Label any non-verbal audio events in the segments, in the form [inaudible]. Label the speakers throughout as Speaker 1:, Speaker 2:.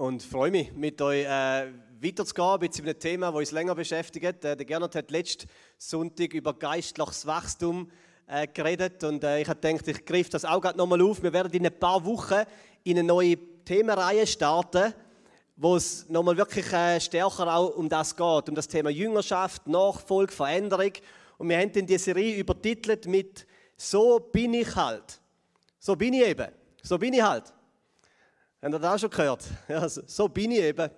Speaker 1: und freue mich, mit euch äh, weiterzugehen, mit einem Thema, das uns länger beschäftigt. Äh, der Gernot hat letzten Sonntag über geistliches Wachstum äh, geredet und äh, ich habe gedacht, ich greife das auch gerade nochmal auf. Wir werden in ein paar Wochen in eine neue Themenreihe starten, wo es nochmal wirklich äh, stärker auch um das geht, um das Thema Jüngerschaft, Nachfolge, Veränderung. Und wir haben diese Serie übertitelt mit «So bin ich halt». So bin ich eben. So bin ich halt. Habt ihr das auch schon gehört? Ja, so, bin ich eben.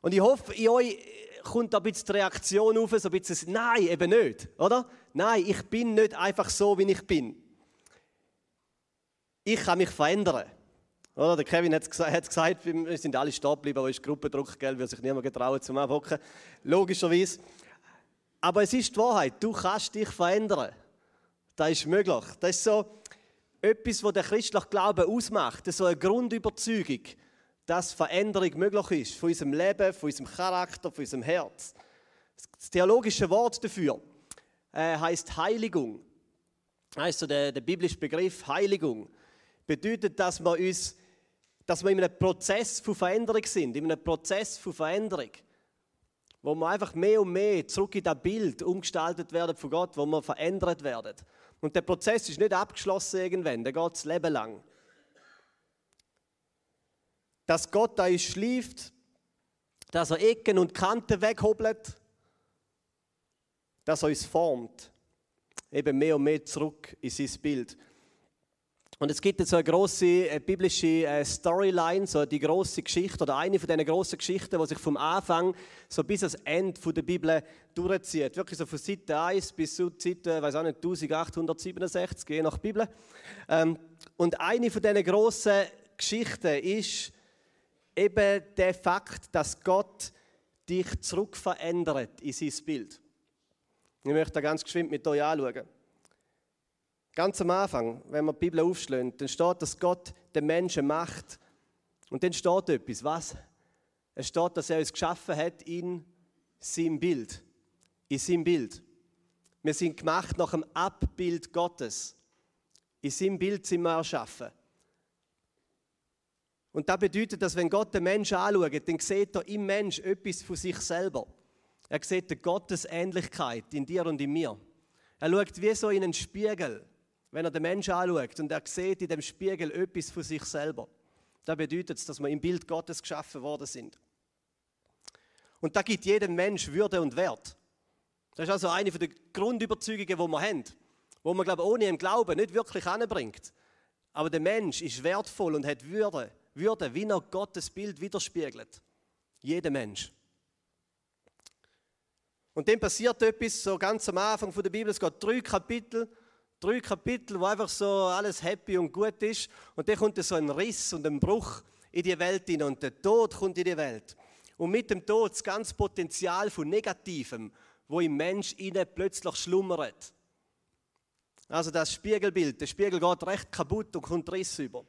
Speaker 1: Und ich hoffe, in euch kommt da ein bisschen die Reaktion auf, so ein bisschen, nein, eben nicht, oder? Nein, ich bin nicht einfach so, wie ich bin. Ich kann mich verändern. Oder? Der Kevin hat es gesagt, wir sind alle stehen geblieben, aber es ist Gruppendruck, gell, weil sich niemand getrauen zum Abhocken. Logischerweise. Aber es ist die Wahrheit, du kannst dich verändern. Das ist möglich. Das ist so, etwas, was der christliche Glaube ausmacht, so eine Grundüberzeugung, dass Veränderung möglich ist von unserem Leben, von unserem Charakter, von unserem Herz. Das theologische Wort dafür äh, heißt Heiligung. Heißt so der, der biblische Begriff Heiligung bedeutet, dass wir uns, dass wir in einem Prozess von Veränderung sind, in einem Prozess von Veränderung, wo wir einfach mehr und mehr zurück in das Bild umgestaltet werden von Gott, wo wir verändert werden. Und der Prozess ist nicht abgeschlossen irgendwann, der geht das Leben lang. Dass Gott da uns schläft, dass er Ecken und Kanten weghobelt, dass er uns formt, eben mehr und mehr zurück in sein Bild. Und es gibt so eine große äh, biblische äh, Storyline, so die große Geschichte oder eine von diesen großen Geschichten, die sich vom Anfang so bis ans Ende der Bibel durchzieht. Wirklich so von Seite 1 bis zu Seite, weiß auch nicht, 1867, je nach Bibel. Ähm, und eine von diesen großen Geschichten ist eben der Fakt, dass Gott dich zurückverändert in sein Bild. Ich möchte da ganz geschwind mit euch anschauen. Ganz am Anfang, wenn man die Bibel aufschlägt, dann steht, dass Gott den Menschen macht. Und dann steht etwas. Was? Es steht, dass er uns geschaffen hat in seinem Bild. In seinem Bild. Wir sind gemacht nach dem Abbild Gottes. In seinem Bild sind wir erschaffen. Und das bedeutet, dass wenn Gott den Menschen anschaut, dann sieht er im Mensch etwas von sich selber. Er sieht die Gottesähnlichkeit in dir und in mir. Er schaut wie so in einen Spiegel wenn er den Menschen anschaut und er sieht in dem Spiegel etwas von sich selber. Da bedeutet es, dass wir im Bild Gottes geschaffen worden sind. Und da gibt jedem Mensch Würde und Wert. Das ist also eine der Grundüberzeugungen, die wir haben, wo man glaube ohne im Glauben nicht wirklich anbringt. Aber der Mensch ist wertvoll und hat Würde, Würde, wie er Gottes Bild widerspiegelt. Jeder Mensch. Und dann passiert etwas so ganz am Anfang der Bibel. Es geht drei Kapitel drei Kapitel, wo einfach so alles happy und gut ist. Und dann kommt so ein Riss und ein Bruch in die Welt hinein und der Tod kommt in die Welt. Und mit dem Tod das ganze Potenzial von Negativem, wo im Mensch innen plötzlich schlummert. Also das Spiegelbild, der Spiegel geht recht kaputt und kommt Riss über.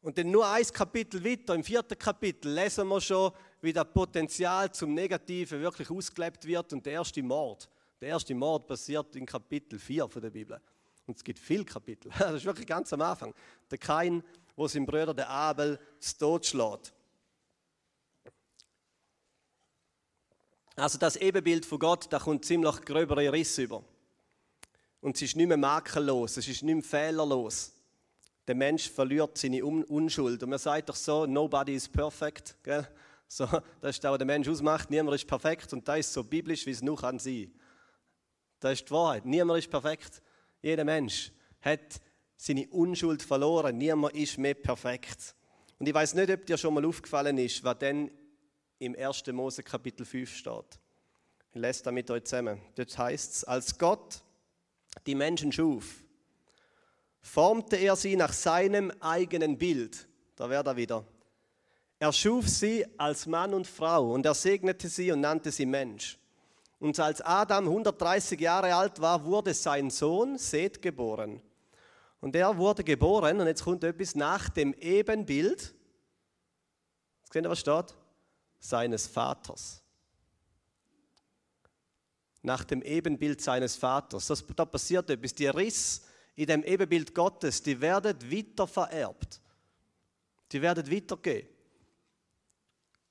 Speaker 1: Und dann nur ein Kapitel weiter, im vierten Kapitel, lesen wir schon, wie das Potenzial zum Negativen wirklich ausgelebt wird und der erste Mord der erste Mord passiert in Kapitel 4 von der Bibel. Und es gibt viele Kapitel. [laughs] Das ist wirklich ganz am Anfang. Der Kain, wo sein Bruder, der Abel, zu Tod schlägt. Also das Ebenbild von Gott, da kommt ziemlich gröbere Risse über. Und es ist nicht mehr makellos, es ist nicht mehr fehlerlos. Der Mensch verliert seine Unschuld. Und man sagt doch so, nobody is perfect. Gell? So, das ist auch, der Mensch ausmacht. Niemand ist perfekt. Und das ist so biblisch, wie es nur kann sein. Das ist die Wahrheit. Niemand ist perfekt. Jeder Mensch hat seine Unschuld verloren. Niemand ist mehr perfekt. Und ich weiß nicht, ob dir schon mal aufgefallen ist, was denn im 1. Mose Kapitel 5 steht. Ich lese da mit euch zusammen. Dort heißt es, als Gott die Menschen schuf, formte er sie nach seinem eigenen Bild. Da wäre er wieder. Er schuf sie als Mann und Frau und er segnete sie und nannte sie Mensch. Und als Adam 130 Jahre alt war, wurde sein Sohn Seth geboren. Und er wurde geboren, und jetzt kommt etwas nach dem Ebenbild. Seht ihr, was steht? Seines Vaters. Nach dem Ebenbild seines Vaters. Das, da passiert etwas. Die Riss in dem Ebenbild Gottes, die werden weiter vererbt. Die werden weitergehen.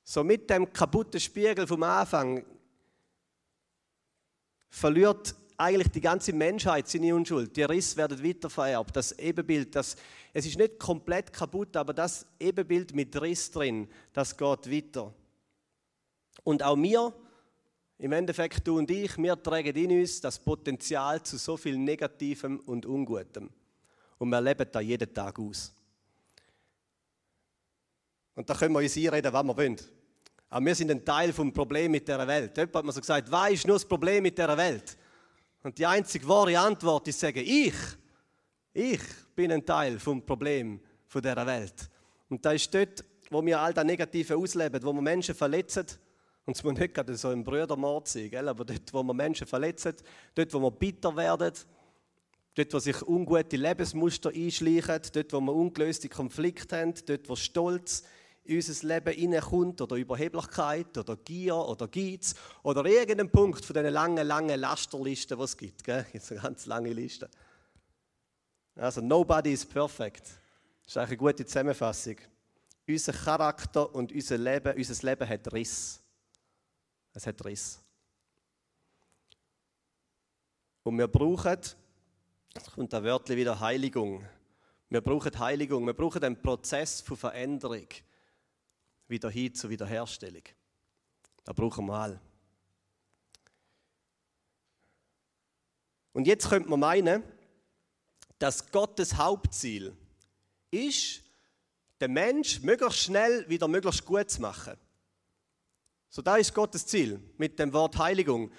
Speaker 1: So mit dem kaputten Spiegel vom Anfang verliert eigentlich die ganze Menschheit seine Unschuld. Die Risse werden weiter vererbt. Das Ebenbild, das, es ist nicht komplett kaputt, aber das Ebenbild mit Riss drin, das geht weiter. Und auch wir, im Endeffekt du und ich, wir tragen in uns das Potenzial zu so viel Negativem und Ungutem. Und wir leben da jeden Tag aus. Und da können wir uns einreden, was wir wollen. Aber wir sind ein Teil vom Problem mit der Welt. Jemand hat mir so gesagt, was ist nur das Problem mit der Welt? Und die einzige wahre Antwort ist sagen, ich, ich bin ein Teil vom Problem von dieser Welt. Und da ist dort, wo wir all das Negative ausleben, wo wir Menschen verletzen, und es muss nicht gerade so ein Brüdermord sein, gell? aber dort, wo wir Menschen verletzen, dort, wo wir bitter werden, dort, wo sich ungute Lebensmuster einschleichen, dort, wo wir ungelöste Konflikte haben, dort, wo Stolz in unser Leben hineinkommt oder Überheblichkeit oder Gier oder Geiz oder irgendein Punkt von diesen langen, langen Lasterlisten, die es gibt. Gell? [laughs] Gibt eine ganz lange Liste. Also, nobody is perfect. Das ist eigentlich eine gute Zusammenfassung. Unser Charakter und unser Leben, unser Leben hat Riss. Es hat Riss. Und wir brauchen, jetzt kommt Wörtchen wieder Heiligung. Wir brauchen Heiligung, wir brauchen einen Prozess von Veränderung wieder hin zur Wiederherstellung. Da brauchen wir alle. Und jetzt könnte man meinen, dass Gottes Hauptziel ist, den Mensch möglichst schnell wieder möglichst gut zu machen. So, da ist Gottes Ziel mit dem Wort Heiligung.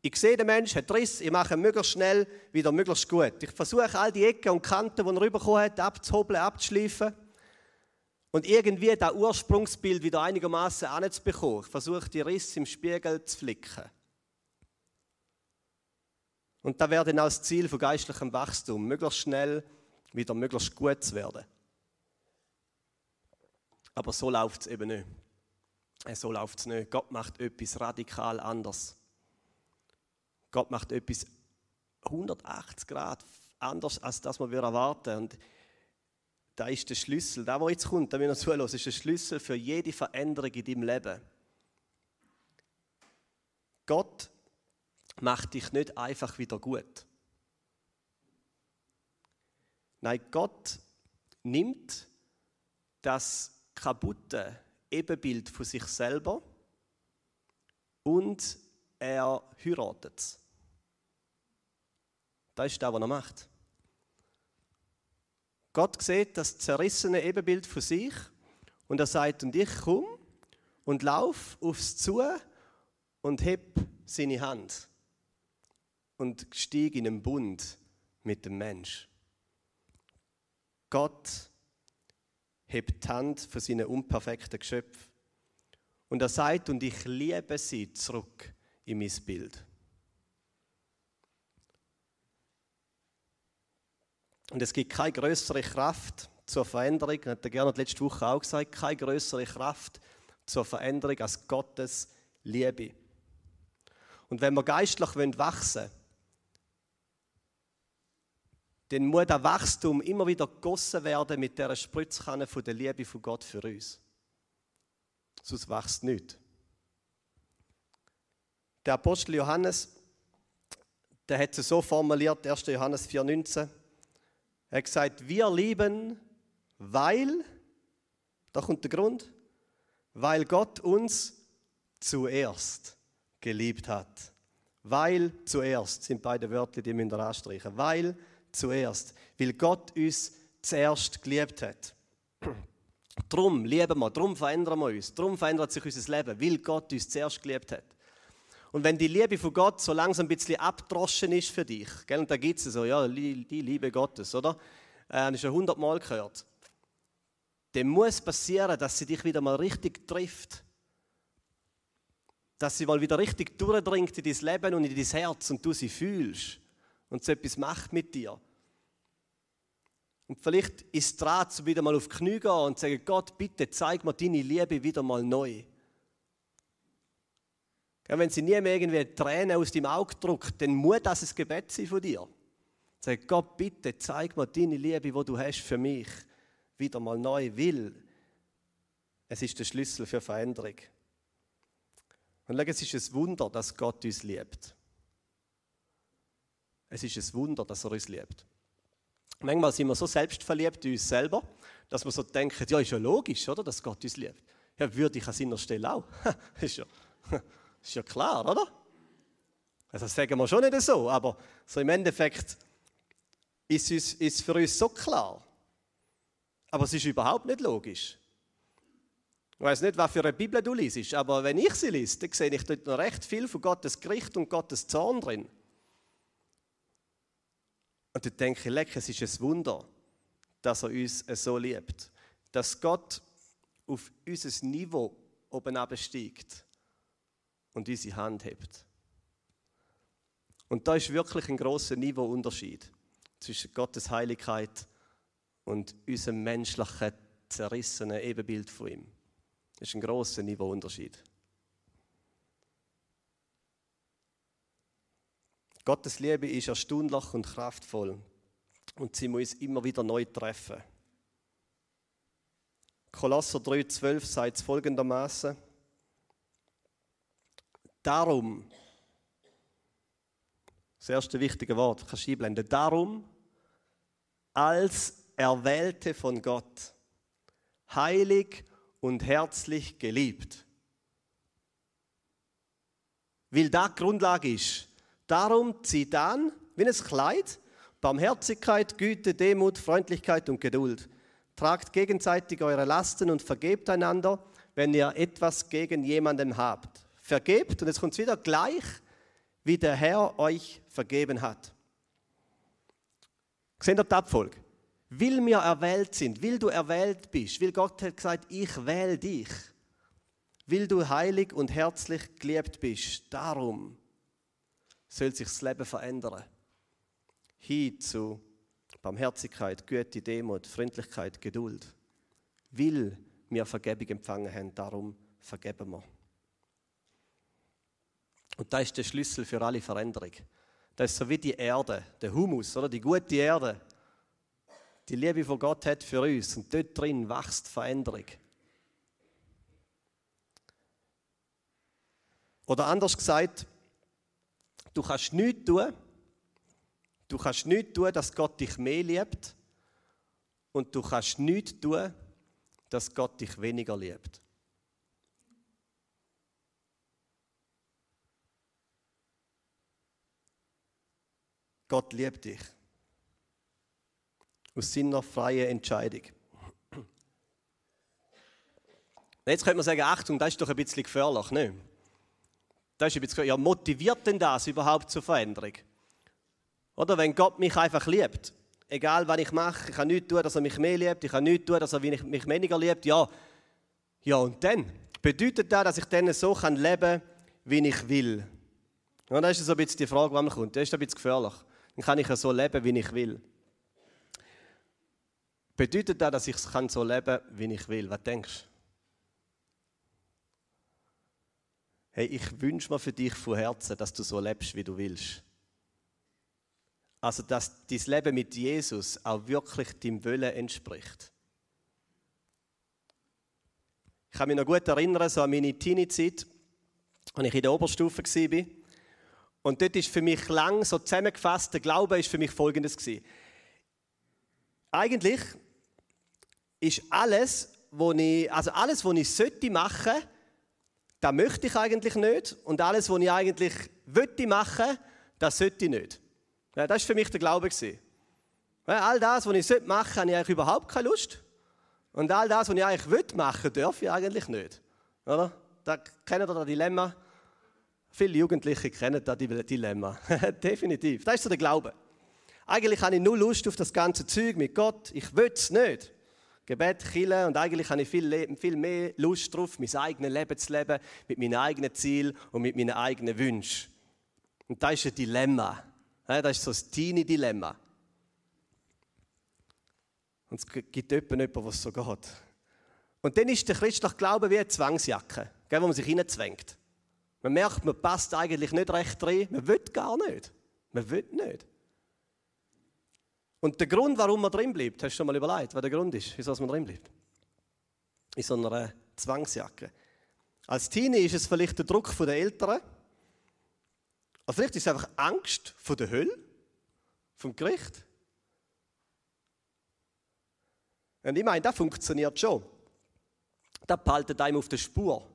Speaker 1: Ich sehe den Menschen, hat Riss, ich mache ihn möglichst schnell wieder möglichst gut. Ich versuche all die Ecken und Kanten, die er rübergekommen hat, abzuhobeln, abzuschleifen. Und irgendwie das Ursprungsbild wieder einigermaßen anzubekommen. Ich versuche die Risse im Spiegel zu flicken. Und da wäre dann auch das Ziel von geistlichem Wachstum, möglichst schnell wieder möglichst gut zu werden. Aber so läuft es eben nicht. Äh, so läuft es nicht. Gott macht etwas radikal anders. Gott macht etwas 180 Grad anders, als das wir erwarten. Und da ist der Schlüssel. Da, wo jetzt kommt, da wir noch zuhören, ist der Schlüssel für jede Veränderung in deinem Leben. Gott macht dich nicht einfach wieder gut. Nein, Gott nimmt das kaputte Ebenbild von sich selber und er heiratet es. Das ist das, was er macht. Gott sieht das zerrissene Ebenbild von sich und er sagt, und ich komme und lauf aufs zu und heb seine Hand und stieg in einen Bund mit dem Mensch. Gott hebt die Hand von seinen unperfekten Geschöpfen und er sagt, und ich liebe sie zurück in mein Bild. Und es gibt keine größere Kraft zur Veränderung, hat er gerne letzte Woche auch gesagt, keine größere Kraft zur Veränderung als Gottes Liebe. Und wenn wir geistlich wachsen wollen, dann muss das Wachstum immer wieder gegossen werden mit der Spritzkanne von der Liebe von Gott für uns. Sonst wächst nichts. Der Apostel Johannes, der hat es so formuliert, 1. Johannes 4,19. Er hat gesagt, wir lieben, weil, da kommt der Grund, weil Gott uns zuerst geliebt hat. Weil zuerst sind beide Wörter, die müssen anstreichen. Weil zuerst, weil Gott uns zuerst geliebt hat. Drum lieben wir, drum verändern wir uns, drum verändert sich unser Leben, weil Gott uns zuerst geliebt hat. Und wenn die Liebe von Gott so langsam ein bisschen abdroschen ist für dich, gell, und da gibt es so, ja, die Liebe Gottes, oder? Äh, das ist ja hundertmal gehört. Dann muss passieren, dass sie dich wieder mal richtig trifft. Dass sie mal wieder richtig durchdringt in dein Leben und in dein Herz und du sie fühlst und so etwas macht mit dir. Und vielleicht ist es dran, wieder mal auf die Knie gehen und sagen, Gott, bitte zeig mir deine Liebe wieder mal neu. Ja, wenn sie nie mehr irgendwie Tränen aus dem Auge drückt, dann muss das ein Gebet sein von dir. Sag Gott, bitte zeig mir deine Liebe, die du hast für mich, wieder mal neu will. Es ist der Schlüssel für Veränderung. Und schau, es ist ein Wunder, dass Gott uns liebt. Es ist ein Wunder, dass er uns liebt. Manchmal sind wir so selbstverliebt in uns selber, dass wir so denken, ja, ist ja logisch, oder, dass Gott uns liebt. Ja, würde ich an seiner Stelle auch. [laughs] ist, ja, ist ja klar, oder? Also das sagen wir schon nicht so, aber so im Endeffekt ist es für uns so klar. Aber es ist überhaupt nicht logisch. Ich weiß nicht, was für eine Bibel du liest, aber wenn ich sie lese, dann sehe ich dort noch recht viel von Gottes Gericht und Gottes Zorn drin. Und dann denke ich, leck, es ist ein Wunder, dass er uns so liebt. Dass Gott auf unser Niveau oben absteigt und unsere Hand hebt. Und da ist wirklich ein großer Niveauunterschied zwischen Gottes Heiligkeit und unserem menschlichen, zerrissenen Ebenbild von ihm. Das ist ein großer Niveauunterschied. Gottes Liebe ist erstaunlich und kraftvoll und sie muss immer wieder neu treffen. Kolosser 3,12 sagt es folgendermaßen: Darum, das erste wichtige Wort, kannst du einblenden. Darum, als Erwählte von Gott, heilig und herzlich geliebt. Weil da die Grundlage ist. Darum zieht an, wie ein Kleid, Barmherzigkeit, Güte, Demut, Freundlichkeit und Geduld. Tragt gegenseitig eure Lasten und vergebt einander, wenn ihr etwas gegen jemanden habt. Vergebt, und jetzt kommt es wieder gleich, wie der Herr euch vergeben hat. Seht ihr die Abfolge? Weil wir erwählt sind, weil du erwählt bist, weil Gott hat gesagt, ich wähle dich, weil du heilig und herzlich geliebt bist, darum soll sich das Leben verändern. Hin zu Barmherzigkeit, Güte, Demut, Freundlichkeit, Geduld. Weil wir Vergebung empfangen haben, darum vergeben wir. Und das ist der Schlüssel für alle Veränderung. Das ist so wie die Erde, der Humus, oder die gute Erde. Die Liebe von Gott hat für uns und dort drin wächst Veränderung. Oder anders gesagt, du kannst nichts tun, du kannst nichts tun, dass Gott dich mehr liebt und du kannst nichts tun, dass Gott dich weniger liebt. Gott liebt dich. Aus seiner freien Entscheidung. Jetzt könnte man sagen, Achtung, das ist doch ein bisschen gefährlich, ne? Das ist ein bisschen, ja, motiviert denn das überhaupt zur Veränderung? Oder wenn Gott mich einfach liebt, egal was ich mache, ich kann nichts tun, dass er mich mehr liebt, ich kann nichts tun, dass er mich weniger liebt, ja. Ja, und dann? Bedeutet das, dass ich dann so leben kann, wie ich will? Ja, das ist so ein bisschen die Frage, die man kommt. Das ist ein bisschen gefährlich. Dann kann ich ja so leben, wie ich will. Bedeutet das, dass ich so leben kann, wie ich will? Was denkst du? Hey, ich wünsche mir für dich von Herzen, dass du so lebst, wie du willst. Also, dass dein Leben mit Jesus auch wirklich deinem Willen entspricht. Ich kann mich noch gut erinnern, so an meine Teenie-Zeit, als ich in der Oberstufe war. Und dort ist für mich lang so zusammengefasst, der Glaube ist für mich folgendes gewesen. Eigentlich ist alles, was ich, also alles, was ich sollte machen, das möchte ich eigentlich nicht. Und alles, was ich eigentlich wollte machen, das sollte ich nicht. Ja, das ist für mich der Glaube gewesen. all das, was ich machen sollte, habe ich eigentlich überhaupt keine Lust. Und all das, was ich eigentlich machen will, darf ich eigentlich nicht. Oder? Da kennt ihr das Dilemma. Viele Jugendliche kennen das Dilemma. [laughs] Definitiv. Das ist so der Glaube. Eigentlich habe ich nur Lust auf das ganze Zeug mit Gott. Ich will es nicht. Gebet, Chile und eigentlich habe ich viel, viel mehr Lust darauf, mein eigenes Leben zu leben, mit meinen eigenen Zielen und mit meinen eigenen Wünschen. Und das ist ein Dilemma. Das ist so ein Teenie-Dilemma. Und es gibt jemanden, der so geht. Und dann ist der christliche Glaube wie eine Zwangsjacke, wo man sich hineinzwängt. Man merkt, man passt eigentlich nicht recht rein. Man will gar nicht. Man will nicht. Und der Grund, warum man drin bleibt, hast du schon mal überlegt, was der Grund ist, wieso man drin bleibt? In so einer Zwangsjacke. Als Teenie ist es vielleicht der Druck der Eltern. Oder vielleicht ist es einfach Angst vor der Hölle, vom Gericht. Und ich meine, das funktioniert schon. Das behaltet einem auf der Spur.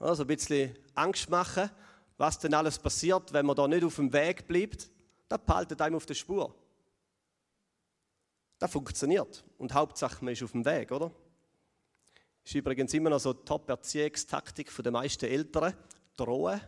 Speaker 1: Also ein bisschen Angst machen, was denn alles passiert, wenn man da nicht auf dem Weg bleibt. Das behaltet einem auf der Spur. Das funktioniert. Und Hauptsache, man ist auf dem Weg, oder? Ist übrigens immer noch so die Top-Erziehungstaktik der meisten Eltern. Drohen.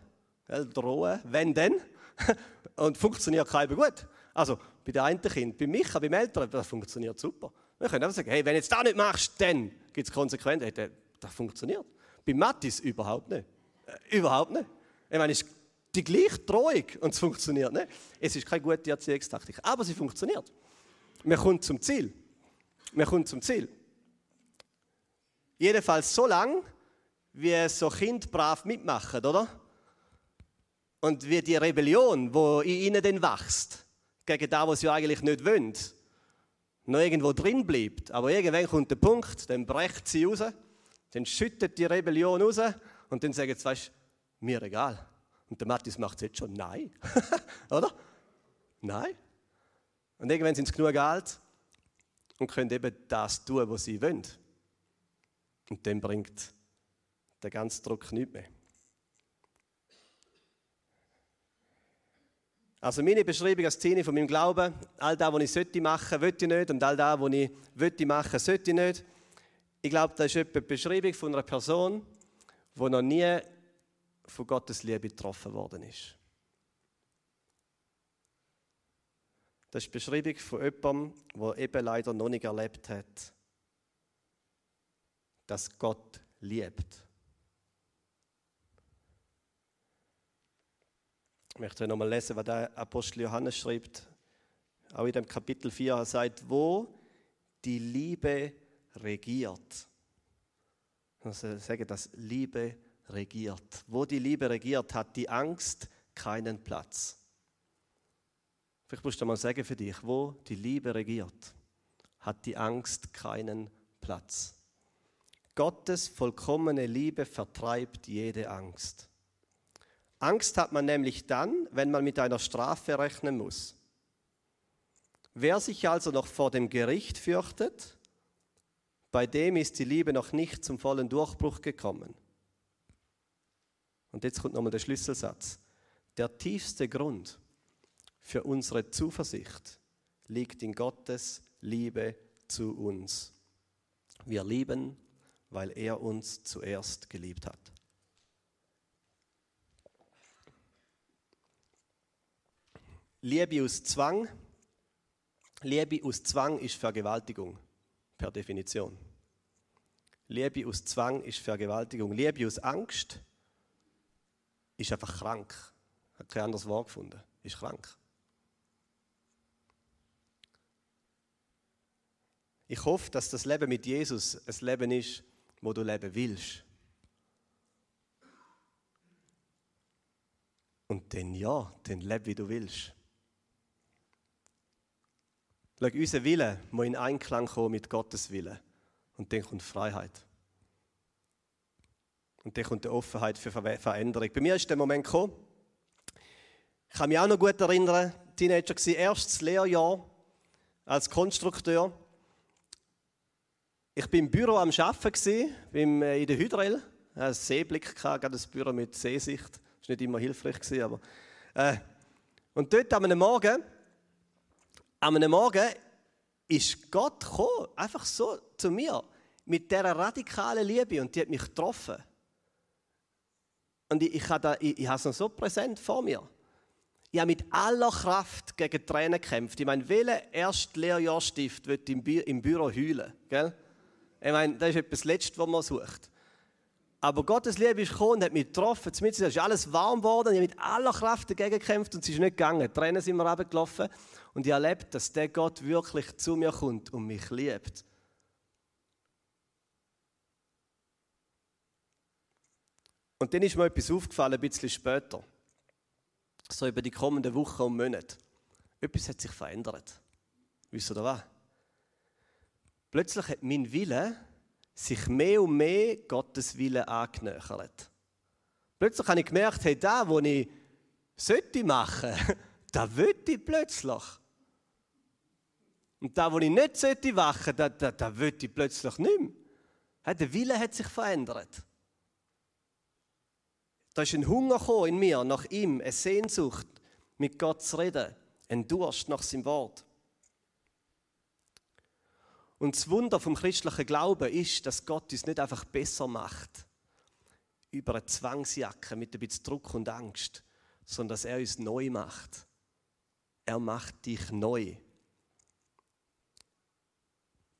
Speaker 1: Drohen. Wenn denn? [laughs] Und funktioniert keinem gut. Also bei den einen Kind, bei mich, beim Eltern, das funktioniert super. Wir können einfach sagen, hey, wenn du das nicht machst, dann gibt es Konsequenzen. Hey, das funktioniert. Bei Mattis überhaupt nicht. Äh, überhaupt nicht. Ich meine, es ist die gleiche Drohung und es funktioniert nicht. Es ist keine gute Erziehungstaktik, aber sie funktioniert. Man kommt zum Ziel. Man kommt zum Ziel. Jedenfalls so lange, wie so Kind brav mitmachen, oder? Und wie die Rebellion, wo in ihnen dann wächst, gegen das, was sie eigentlich nicht wollen, noch irgendwo drin bleibt. Aber irgendwann kommt der Punkt, dann brecht sie raus, dann schüttet die Rebellion raus und dann sagen sie, weißt mir egal. Und der Matthias macht es jetzt schon, nein. [laughs] oder? Nein. Und irgendwann sind sie genug alt und können eben das tun, was sie wollen. Und dann bringt der ganze Druck nichts mehr. Also meine Beschreibung als Szene von meinem Glauben, all das, was ich sollte machen, wollte ich nicht und all das, was ich wollte machen, sollte ich nicht. Ich glaube, das ist etwa die Beschreibung von einer Person, die noch nie von Gottes Liebe getroffen worden ist. Das ist die Beschreibung von jemandem, der eben leider noch nicht erlebt hat, dass Gott liebt. Ich möchte nochmal lesen, was der Apostel Johannes schreibt. Auch in dem Kapitel 4 er sagt, wo die Liebe regiert. Also sagen das Liebe regiert. Wo die Liebe regiert, hat die Angst keinen Platz. Vielleicht musst du mal sagen für dich, wo die Liebe regiert, hat die Angst keinen Platz. Gottes vollkommene Liebe vertreibt jede Angst. Angst hat man nämlich dann, wenn man mit einer Strafe rechnen muss. Wer sich also noch vor dem Gericht fürchtet, bei dem ist die Liebe noch nicht zum vollen Durchbruch gekommen. Und jetzt kommt nochmal der Schlüsselsatz. Der tiefste Grund, für unsere Zuversicht liegt in Gottes Liebe zu uns. Wir lieben, weil er uns zuerst geliebt hat. Liebe aus Zwang. Liebe aus Zwang ist Vergewaltigung, per Definition. Liebe aus Zwang ist Vergewaltigung. Liebe aus Angst ist einfach krank. Hat kein anderes Wort gefunden. Ist krank. Ich hoffe, dass das Leben mit Jesus ein Leben ist, wo du leben willst. Und dann ja, dann lebe wie du willst. Schau, unser Wille muss in Einklang kommen mit Gottes Wille. Und dann kommt Freiheit. Und dann kommt die Offenheit für Veränderung. Bei mir ist der Moment gekommen. Ich kann mich auch noch gut erinnern, Teenager war, erstes Lehrjahr als Konstrukteur. Ich war im Büro am Arbeiten, äh, in der Hydrel. Ich hatte einen Seeblick, gerade das Büro mit Seesicht. Das war nicht immer hilfreich. Aber, äh, und dort am Morgen, am Morgen ist Gott gekommen, einfach so zu mir, mit dieser radikalen Liebe und die hat mich getroffen. Und ich, ich, habe, ich, ich habe es noch so präsent vor mir. Ich habe mit aller Kraft gegen Tränen gekämpft. Ich meine, welcher erste Lehrjahrstift wird im, Bü im Büro heulen? Gell? Ich meine, das ist etwas Letztes, was man sucht. Aber Gottes Liebe ist gekommen und hat mich getroffen. Zumindest ist alles warm geworden. Ich habe mit aller Kraft dagegen gekämpft und es ist nicht gegangen. Die Tränen sind mir runtergelaufen. Und ich erlebt, dass der Gott wirklich zu mir kommt und mich liebt. Und dann ist mir etwas aufgefallen, ein bisschen später. So über die kommenden Wochen und Monate. Etwas hat sich verändert. Wisst ihr was? Plötzlich hat mein Wille sich mehr und mehr Gottes Wille angenähert. Plötzlich habe ich gemerkt, hey, da, wo ich sollte machen, [laughs] da will ich plötzlich. Und da, wo ich nicht sollte machen, da, da, da will ich plötzlich nicht mehr. Der Wille hat sich verändert. Da ist ein Hunger in mir nach ihm, eine Sehnsucht, mit Gott zu reden, ein Durst nach seinem Wort. Und das Wunder vom christlichen Glauben ist, dass Gott uns nicht einfach besser macht, über eine Zwangsjacke mit ein bisschen Druck und Angst, sondern dass er uns neu macht. Er macht dich neu. Die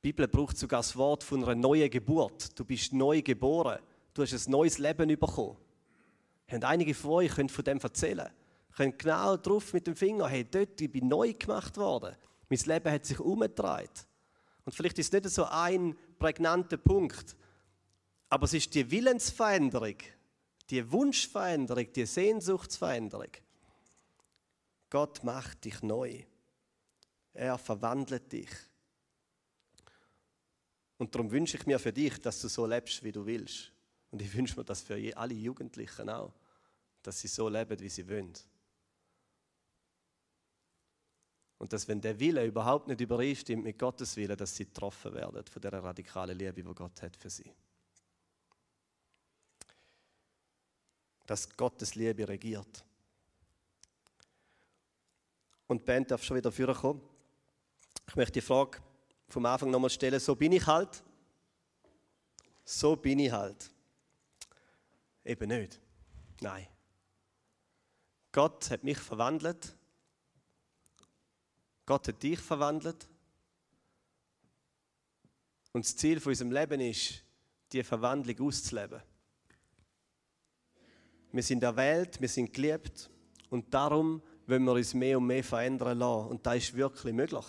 Speaker 1: Bibel braucht sogar das Wort von einer neuen Geburt. Du bist neu geboren. Du hast ein neues Leben bekommen. Und einige von euch können von dem erzählen. Können genau drauf mit dem Finger, hey, dort ich bin neu gemacht worden. Mein Leben hat sich umgedreht. Und vielleicht ist es nicht so ein prägnanter Punkt, aber es ist die Willensveränderung, die Wunschveränderung, die Sehnsuchtsveränderung. Gott macht dich neu. Er verwandelt dich. Und darum wünsche ich mir für dich, dass du so lebst, wie du willst. Und ich wünsche mir das für alle Jugendlichen auch, dass sie so leben, wie sie wollen. Und dass, wenn der Wille überhaupt nicht übereinstimmt mit Gottes Wille, dass sie getroffen werden von der radikalen Liebe, die Gott hat für sie. Dass Gottes Liebe regiert. Und Band darf schon wieder vorkommen. Ich möchte die Frage vom Anfang nochmal stellen. So bin ich halt. So bin ich halt. Eben nicht. Nein. Gott hat mich verwandelt Gott hat dich verwandelt. Und das Ziel von unserem Leben ist, diese Verwandlung auszuleben. Wir sind erwählt, wir sind geliebt und darum wollen wir uns mehr und mehr verändern lassen. Und das ist wirklich möglich.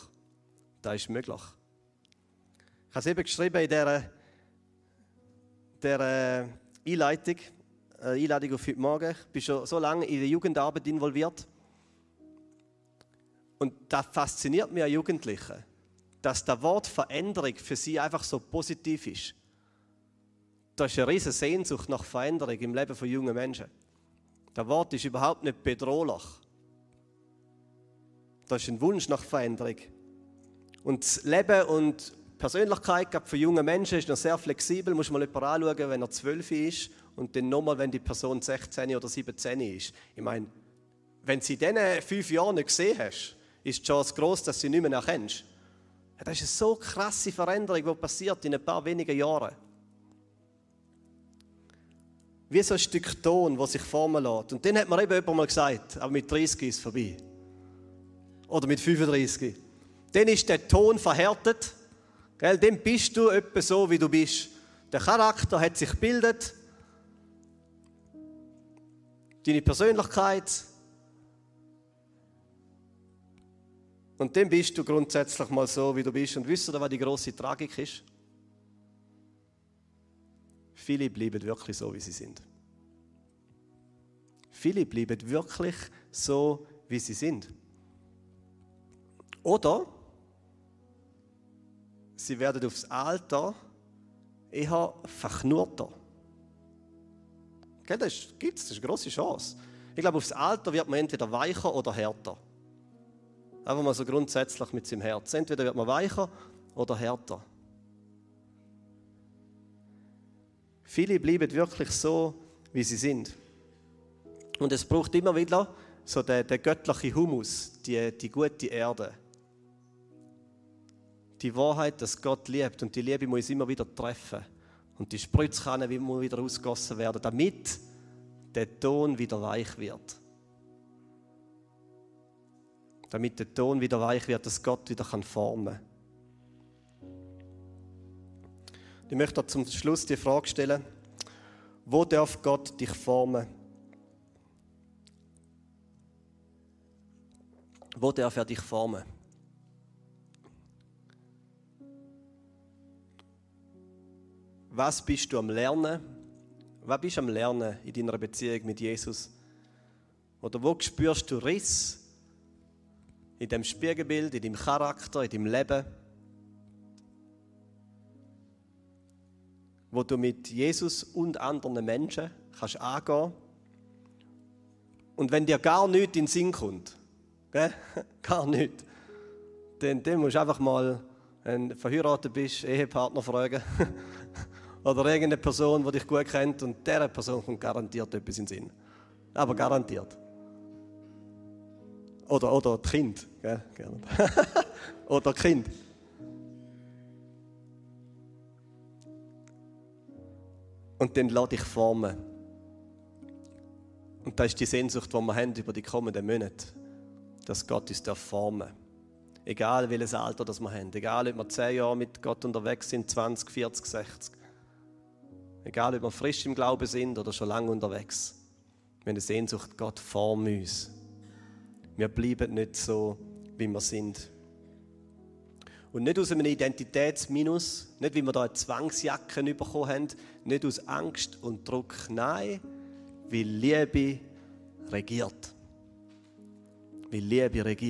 Speaker 1: Das ist möglich. Ich habe es eben geschrieben in dieser, dieser Einleitung, äh, Einladung auf heute Morgen. Ich bin schon so lange in der Jugendarbeit involviert. Und das fasziniert mich an Jugendlichen, dass das Wort Veränderung für sie einfach so positiv ist. Da ist eine riesige Sehnsucht nach Veränderung im Leben von jungen Menschen. Das Wort ist überhaupt nicht bedrohlich. Da ist ein Wunsch nach Veränderung. Und das Leben und Persönlichkeit für junge Menschen ist noch sehr flexibel. Muss man jemanden anschauen, wenn er 12 ist und dann nochmal, wenn die Person 16 oder 17 ist. Ich meine, wenn sie in diesen fünf Jahren nicht gesehen hast, ist die Chance groß, dass sie nicht mehr erkennst. Das ist eine so krasse Veränderung, die passiert in ein paar wenigen Jahren. Wie so ein Stück Ton, das sich formen lässt. Und dann hat mir eben jemand mal gesagt, aber mit 30 ist es vorbei. Oder mit 35. Dann ist der Ton verhärtet. Gell? Dann bist du etwa so, wie du bist. Der Charakter hat sich gebildet. Deine Persönlichkeit, Und dann bist du grundsätzlich mal so, wie du bist. Und wisst ihr, was die große Tragik ist? Viele bleiben wirklich so, wie sie sind. Viele bleiben wirklich so, wie sie sind. Oder sie werden aufs Alter eher verknurrter. Okay, das gibt es, das ist eine große Chance. Ich glaube, aufs Alter wird man entweder weicher oder härter. Einfach mal so grundsätzlich mit seinem Herz. Entweder wird man weicher oder härter. Viele bleiben wirklich so, wie sie sind. Und es braucht immer wieder so den, den göttlichen Humus, die, die gute Erde. Die Wahrheit, dass Gott liebt und die Liebe muss immer wieder treffen. Und die Spritzkanne muss wieder ausgossen werden, damit der Ton wieder weich wird damit der Ton wieder weich wird, dass Gott wieder formen kann. Ich möchte zum Schluss die Frage stellen, wo darf Gott dich formen? Wo darf er dich formen? Was bist du am Lernen? Was bist du am Lernen in deiner Beziehung mit Jesus? Oder wo spürst du Riss in dem Spiegelbild, in deinem Charakter, in deinem Leben. wo du mit Jesus und anderen Menschen kannst angehen Und wenn dir gar nichts in den Sinn kommt, gell? [laughs] gar nichts, dann, dann musst du einfach mal, wenn du verheiratet bist, Ehepartner fragen. [laughs] Oder irgendeine Person, die dich gut kennt und dieser Person kommt garantiert etwas in den Sinn. Aber garantiert. Oder, oder Kind. Gell? [laughs] oder Kind. Und dann lass dich formen. Und das ist die Sehnsucht, die wir haben über die kommenden Monate. Dass Gott uns formen darf. Egal welches Alter das wir haben. Egal, ob wir 10 Jahre mit Gott unterwegs sind, 20, 40, 60. Egal, ob wir frisch im Glauben sind oder schon lange unterwegs. Wir haben eine Sehnsucht, Gott form uns. Wir bleiben nicht so, wie wir sind. Und nicht aus einem Identitätsminus, nicht wie wir da eine Zwangsjacke bekommen haben, nicht aus Angst und Druck, nein, weil Liebe regiert. Weil Liebe regiert.